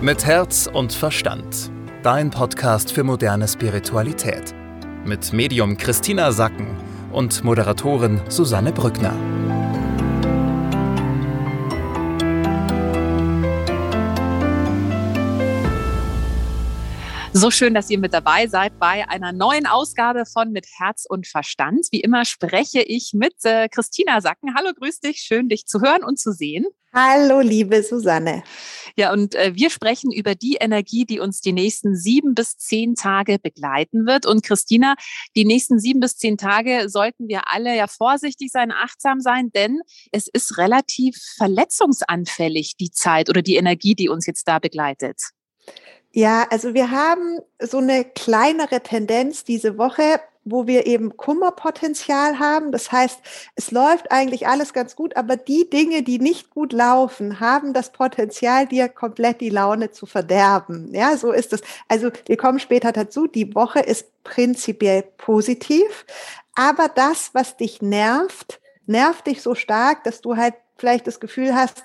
Mit Herz und Verstand. Dein Podcast für moderne Spiritualität. Mit Medium Christina Sacken und Moderatorin Susanne Brückner. So schön, dass ihr mit dabei seid bei einer neuen Ausgabe von Mit Herz und Verstand. Wie immer spreche ich mit äh, Christina Sacken. Hallo, grüß dich. Schön, dich zu hören und zu sehen. Hallo, liebe Susanne. Ja, und äh, wir sprechen über die Energie, die uns die nächsten sieben bis zehn Tage begleiten wird. Und Christina, die nächsten sieben bis zehn Tage sollten wir alle ja vorsichtig sein, achtsam sein, denn es ist relativ verletzungsanfällig, die Zeit oder die Energie, die uns jetzt da begleitet. Ja, also wir haben so eine kleinere Tendenz diese Woche, wo wir eben Kummerpotenzial haben. Das heißt, es läuft eigentlich alles ganz gut, aber die Dinge, die nicht gut laufen, haben das Potenzial, dir komplett die Laune zu verderben. Ja, so ist es. Also wir kommen später dazu. Die Woche ist prinzipiell positiv, aber das, was dich nervt, nervt dich so stark, dass du halt vielleicht das Gefühl hast,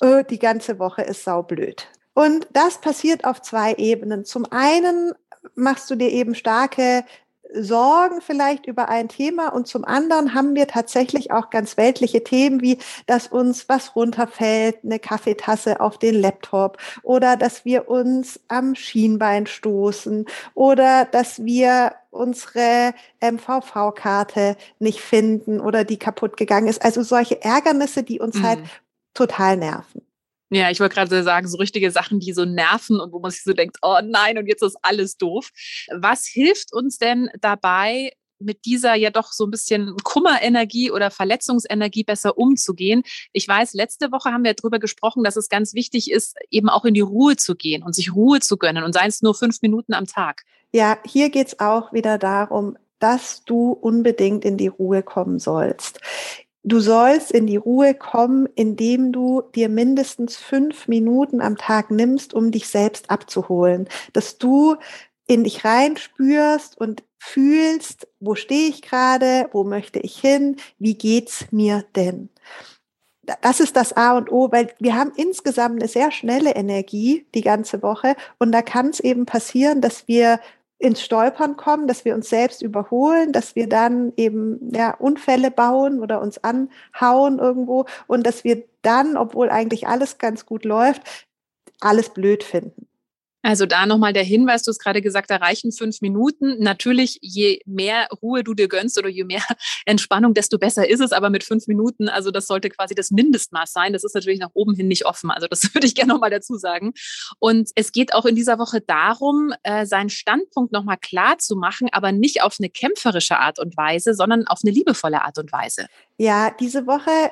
oh, die ganze Woche ist saublöd. Und das passiert auf zwei Ebenen. Zum einen machst du dir eben starke Sorgen vielleicht über ein Thema und zum anderen haben wir tatsächlich auch ganz weltliche Themen wie, dass uns was runterfällt, eine Kaffeetasse auf den Laptop oder dass wir uns am Schienbein stoßen oder dass wir unsere MVV-Karte nicht finden oder die kaputt gegangen ist. Also solche Ärgernisse, die uns halt mhm. halt total nerven. Ja, ich wollte gerade sagen, so richtige Sachen, die so nerven und wo man sich so denkt, oh nein, und jetzt ist alles doof. Was hilft uns denn dabei, mit dieser ja doch so ein bisschen Kummerenergie oder Verletzungsenergie besser umzugehen. Ich weiß, letzte Woche haben wir darüber gesprochen, dass es ganz wichtig ist, eben auch in die Ruhe zu gehen und sich Ruhe zu gönnen und seien es nur fünf Minuten am Tag. Ja, hier geht's auch wieder darum, dass du unbedingt in die Ruhe kommen sollst. Du sollst in die Ruhe kommen, indem du dir mindestens fünf Minuten am Tag nimmst, um dich selbst abzuholen. Dass du in dich reinspürst und fühlst, wo stehe ich gerade, wo möchte ich hin, wie geht's mir denn? Das ist das A und O, weil wir haben insgesamt eine sehr schnelle Energie die ganze Woche und da kann es eben passieren, dass wir ins Stolpern kommen, dass wir uns selbst überholen, dass wir dann eben ja, Unfälle bauen oder uns anhauen irgendwo und dass wir dann, obwohl eigentlich alles ganz gut läuft, alles blöd finden. Also da nochmal der Hinweis, du hast gerade gesagt, da reichen fünf Minuten. Natürlich, je mehr Ruhe du dir gönnst oder je mehr Entspannung, desto besser ist es. Aber mit fünf Minuten, also das sollte quasi das Mindestmaß sein. Das ist natürlich nach oben hin nicht offen. Also das würde ich gerne nochmal dazu sagen. Und es geht auch in dieser Woche darum, äh, seinen Standpunkt nochmal klar zu machen, aber nicht auf eine kämpferische Art und Weise, sondern auf eine liebevolle Art und Weise. Ja, diese Woche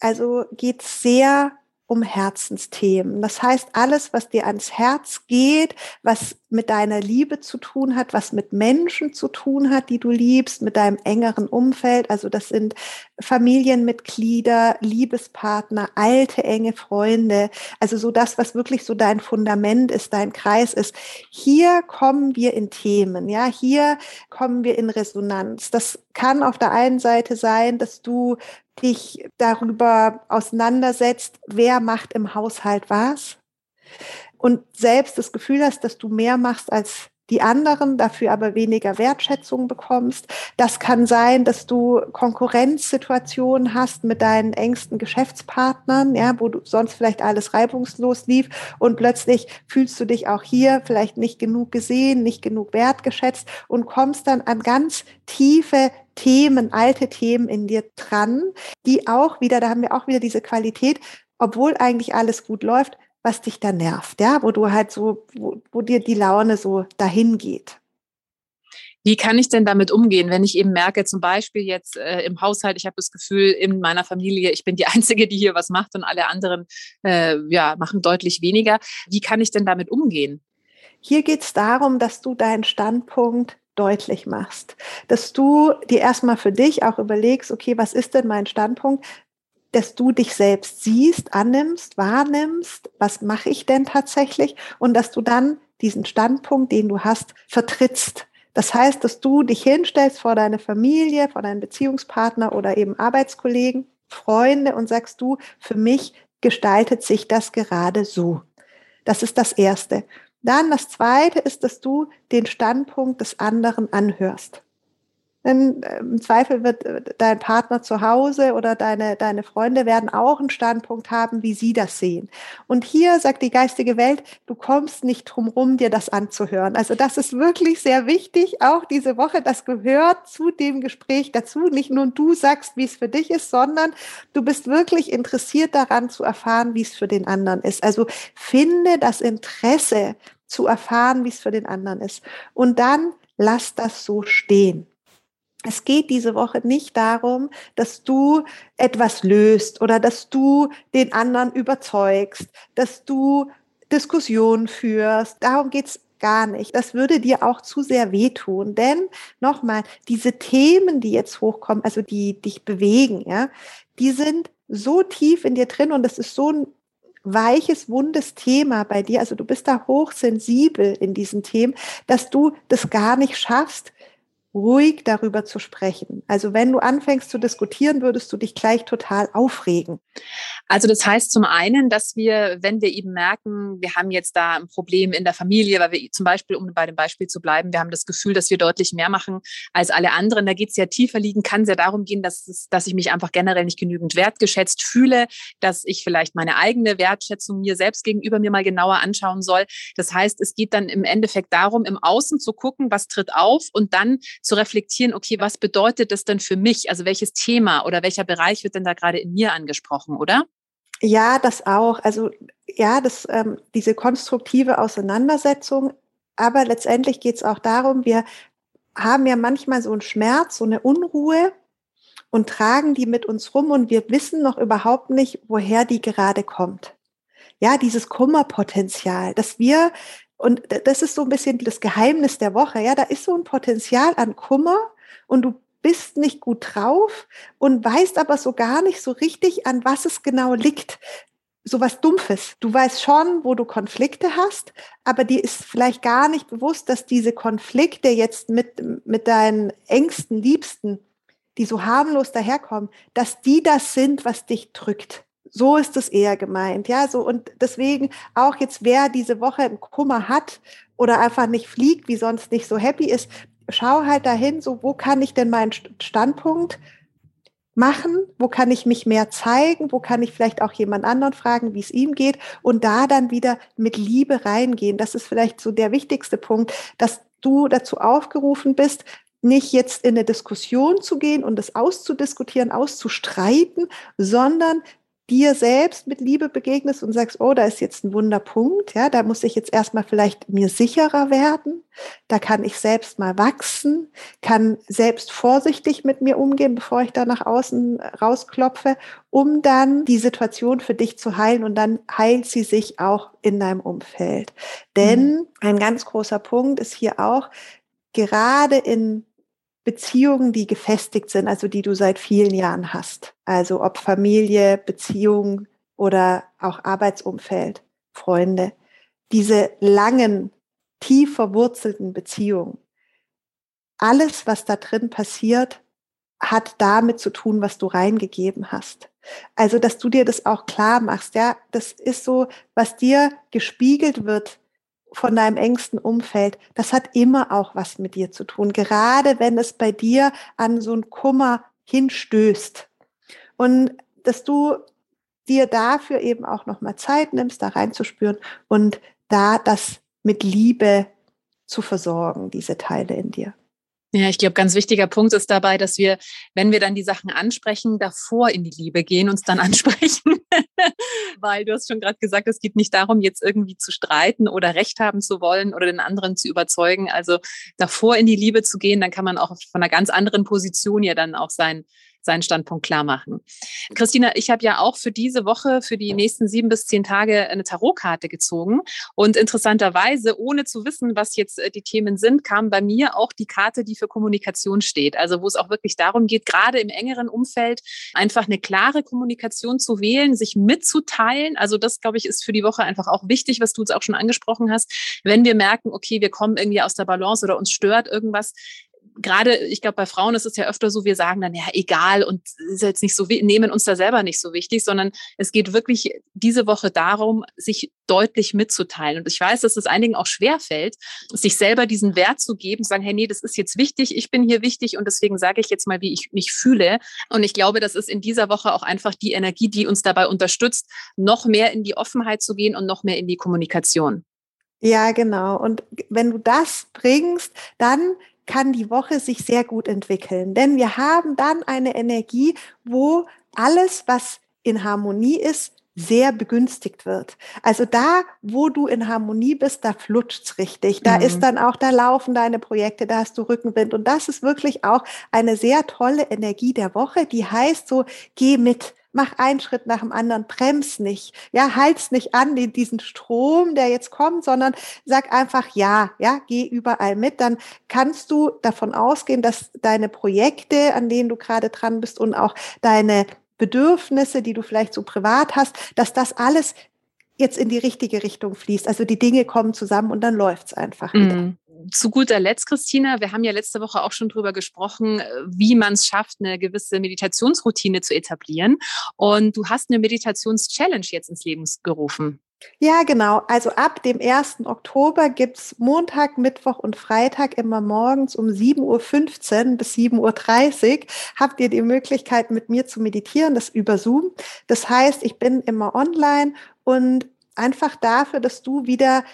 also geht sehr um Herzensthemen. Das heißt, alles, was dir ans Herz geht, was mit deiner Liebe zu tun hat, was mit Menschen zu tun hat, die du liebst, mit deinem engeren Umfeld. Also das sind Familienmitglieder, Liebespartner, alte, enge Freunde. Also so das, was wirklich so dein Fundament ist, dein Kreis ist. Hier kommen wir in Themen. Ja, hier kommen wir in Resonanz. Das kann auf der einen Seite sein, dass du dich darüber auseinandersetzt, wer macht im Haushalt was und selbst das Gefühl hast, dass du mehr machst als die anderen, dafür aber weniger Wertschätzung bekommst. Das kann sein, dass du Konkurrenzsituationen hast mit deinen engsten Geschäftspartnern, ja, wo du sonst vielleicht alles reibungslos lief und plötzlich fühlst du dich auch hier vielleicht nicht genug gesehen, nicht genug wertgeschätzt und kommst dann an ganz tiefe Themen, alte Themen in dir dran, die auch wieder, da haben wir auch wieder diese Qualität, obwohl eigentlich alles gut läuft, was dich da nervt, ja, wo du halt so, wo, wo dir die Laune so dahin geht. Wie kann ich denn damit umgehen, wenn ich eben merke, zum Beispiel jetzt äh, im Haushalt, ich habe das Gefühl, in meiner Familie, ich bin die Einzige, die hier was macht und alle anderen äh, ja, machen deutlich weniger. Wie kann ich denn damit umgehen? Hier geht es darum, dass du deinen Standpunkt deutlich machst, dass du dir erstmal für dich auch überlegst, okay, was ist denn mein Standpunkt? dass du dich selbst siehst, annimmst, wahrnimmst, was mache ich denn tatsächlich und dass du dann diesen Standpunkt, den du hast, vertrittst. Das heißt, dass du dich hinstellst vor deine Familie, vor deinen Beziehungspartner oder eben Arbeitskollegen, Freunde und sagst du, für mich gestaltet sich das gerade so. Das ist das Erste. Dann das Zweite ist, dass du den Standpunkt des anderen anhörst. Denn äh, im Zweifel wird dein Partner zu Hause oder deine, deine Freunde werden auch einen Standpunkt haben, wie sie das sehen. Und hier sagt die geistige Welt, du kommst nicht drum rum, dir das anzuhören. Also das ist wirklich sehr wichtig, auch diese Woche. Das gehört zu dem Gespräch dazu. Nicht nur du sagst, wie es für dich ist, sondern du bist wirklich interessiert daran zu erfahren, wie es für den anderen ist. Also finde das Interesse zu erfahren, wie es für den anderen ist. Und dann lass das so stehen. Es geht diese Woche nicht darum, dass du etwas löst oder dass du den anderen überzeugst, dass du Diskussionen führst. Darum geht's gar nicht. Das würde dir auch zu sehr wehtun. Denn nochmal, diese Themen, die jetzt hochkommen, also die dich bewegen, ja, die sind so tief in dir drin und das ist so ein weiches, wundes Thema bei dir. Also du bist da hochsensibel in diesen Themen, dass du das gar nicht schaffst, ruhig darüber zu sprechen. Also wenn du anfängst zu diskutieren, würdest du dich gleich total aufregen. Also das heißt zum einen, dass wir, wenn wir eben merken, wir haben jetzt da ein Problem in der Familie, weil wir zum Beispiel, um bei dem Beispiel zu bleiben, wir haben das Gefühl, dass wir deutlich mehr machen als alle anderen. Da geht es ja tiefer liegen, kann es ja darum gehen, dass, es, dass ich mich einfach generell nicht genügend wertgeschätzt fühle, dass ich vielleicht meine eigene Wertschätzung mir selbst gegenüber mir mal genauer anschauen soll. Das heißt, es geht dann im Endeffekt darum, im Außen zu gucken, was tritt auf und dann zu reflektieren, okay, was bedeutet das denn für mich? Also welches Thema oder welcher Bereich wird denn da gerade in mir angesprochen, oder? Ja, das auch. Also ja, das, ähm, diese konstruktive Auseinandersetzung. Aber letztendlich geht es auch darum, wir haben ja manchmal so einen Schmerz, so eine Unruhe und tragen die mit uns rum und wir wissen noch überhaupt nicht, woher die gerade kommt. Ja, dieses Kummerpotenzial, dass wir und das ist so ein bisschen das Geheimnis der Woche. Ja, da ist so ein Potenzial an Kummer und du bist nicht gut drauf und weißt aber so gar nicht so richtig, an was es genau liegt. So was Dumpfes. Du weißt schon, wo du Konflikte hast, aber dir ist vielleicht gar nicht bewusst, dass diese Konflikte jetzt mit, mit deinen engsten Liebsten, die so harmlos daherkommen, dass die das sind, was dich drückt. So ist es eher gemeint, ja, so und deswegen auch jetzt, wer diese Woche einen Kummer hat oder einfach nicht fliegt, wie sonst nicht so happy ist, schau halt dahin, so wo kann ich denn meinen Standpunkt machen, wo kann ich mich mehr zeigen, wo kann ich vielleicht auch jemand anderen fragen, wie es ihm geht? Und da dann wieder mit Liebe reingehen. Das ist vielleicht so der wichtigste Punkt, dass du dazu aufgerufen bist, nicht jetzt in eine Diskussion zu gehen und es auszudiskutieren, auszustreiten, sondern dir selbst mit Liebe begegnest und sagst, oh, da ist jetzt ein Wunderpunkt, ja, da muss ich jetzt erstmal vielleicht mir sicherer werden, da kann ich selbst mal wachsen, kann selbst vorsichtig mit mir umgehen, bevor ich da nach außen rausklopfe, um dann die Situation für dich zu heilen und dann heilt sie sich auch in deinem Umfeld. Denn mhm. ein ganz großer Punkt ist hier auch, gerade in Beziehungen, die gefestigt sind, also die du seit vielen Jahren hast. Also ob Familie, Beziehung oder auch Arbeitsumfeld, Freunde. Diese langen, tief verwurzelten Beziehungen. Alles, was da drin passiert, hat damit zu tun, was du reingegeben hast. Also, dass du dir das auch klar machst, ja, das ist so, was dir gespiegelt wird von deinem engsten Umfeld, das hat immer auch was mit dir zu tun, gerade wenn es bei dir an so einen Kummer hinstößt. Und dass du dir dafür eben auch nochmal Zeit nimmst, da reinzuspüren und da das mit Liebe zu versorgen, diese Teile in dir. Ja, ich glaube, ganz wichtiger Punkt ist dabei, dass wir, wenn wir dann die Sachen ansprechen, davor in die Liebe gehen, uns dann ansprechen. Weil du hast schon gerade gesagt, es geht nicht darum, jetzt irgendwie zu streiten oder Recht haben zu wollen oder den anderen zu überzeugen. Also davor in die Liebe zu gehen, dann kann man auch von einer ganz anderen Position ja dann auch sein, seinen Standpunkt klar machen. Christina, ich habe ja auch für diese Woche, für die nächsten sieben bis zehn Tage eine Tarotkarte gezogen. Und interessanterweise, ohne zu wissen, was jetzt äh, die Themen sind, kam bei mir auch die Karte, die für Kommunikation steht. Also wo es auch wirklich darum geht, gerade im engeren Umfeld einfach eine klare Kommunikation zu wählen, sich mitzuteilen. Also das, glaube ich, ist für die Woche einfach auch wichtig, was du jetzt auch schon angesprochen hast. Wenn wir merken, okay, wir kommen irgendwie aus der Balance oder uns stört irgendwas, gerade, ich glaube, bei Frauen ist es ja öfter so, wir sagen dann, ja, egal und ist jetzt nicht so, nehmen uns da selber nicht so wichtig, sondern es geht wirklich diese Woche darum, sich deutlich mitzuteilen. Und ich weiß, dass es einigen auch schwer fällt, sich selber diesen Wert zu geben, zu sagen, hey, nee, das ist jetzt wichtig, ich bin hier wichtig und deswegen sage ich jetzt mal, wie ich mich fühle. Und ich glaube, das ist in dieser Woche auch einfach die Energie, die uns dabei unterstützt, noch mehr in die Offenheit zu gehen und noch mehr in die Kommunikation. Ja, genau. Und wenn du das bringst, dann kann die Woche sich sehr gut entwickeln. Denn wir haben dann eine Energie, wo alles, was in Harmonie ist, sehr begünstigt wird. Also da, wo du in Harmonie bist, da flutscht's richtig. Da mhm. ist dann auch, da laufen deine Projekte, da hast du Rückenwind. Und das ist wirklich auch eine sehr tolle Energie der Woche, die heißt so, geh mit mach einen Schritt nach dem anderen, brems nicht. Ja, halt's nicht an, diesen Strom, der jetzt kommt, sondern sag einfach ja, ja, geh überall mit. Dann kannst du davon ausgehen, dass deine Projekte, an denen du gerade dran bist und auch deine Bedürfnisse, die du vielleicht so privat hast, dass das alles jetzt in die richtige Richtung fließt. Also die Dinge kommen zusammen und dann läuft's einfach wieder. Mm zu guter Letzt, Christina, wir haben ja letzte Woche auch schon drüber gesprochen, wie man es schafft, eine gewisse Meditationsroutine zu etablieren. Und du hast eine Meditations-Challenge jetzt ins Leben gerufen. Ja, genau. Also ab dem 1. Oktober gibt es Montag, Mittwoch und Freitag immer morgens um 7.15 Uhr bis 7.30 Uhr habt ihr die Möglichkeit, mit mir zu meditieren, das über Zoom. Das heißt, ich bin immer online und einfach dafür, dass du wieder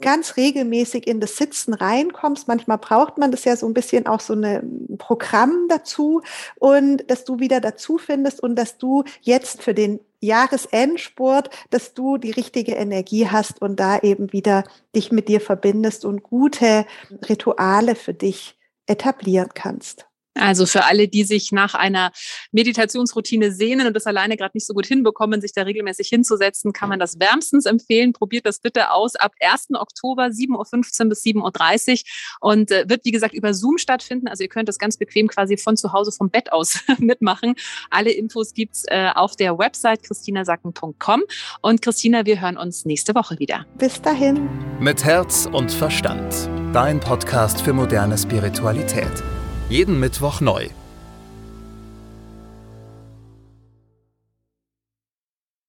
ganz regelmäßig in das Sitzen reinkommst. Manchmal braucht man das ja so ein bisschen auch so ein Programm dazu und dass du wieder dazu findest und dass du jetzt für den Jahresendsport, dass du die richtige Energie hast und da eben wieder dich mit dir verbindest und gute Rituale für dich etablieren kannst. Also für alle, die sich nach einer Meditationsroutine sehnen und das alleine gerade nicht so gut hinbekommen, sich da regelmäßig hinzusetzen, kann man das wärmstens empfehlen. Probiert das bitte aus ab 1. Oktober 7.15 Uhr bis 7.30 Uhr und äh, wird, wie gesagt, über Zoom stattfinden. Also ihr könnt das ganz bequem quasi von zu Hause vom Bett aus mitmachen. Alle Infos gibt's äh, auf der Website christinasacken.com. Und Christina, wir hören uns nächste Woche wieder. Bis dahin. Mit Herz und Verstand. Dein Podcast für moderne Spiritualität. Jeden Mittwoch neu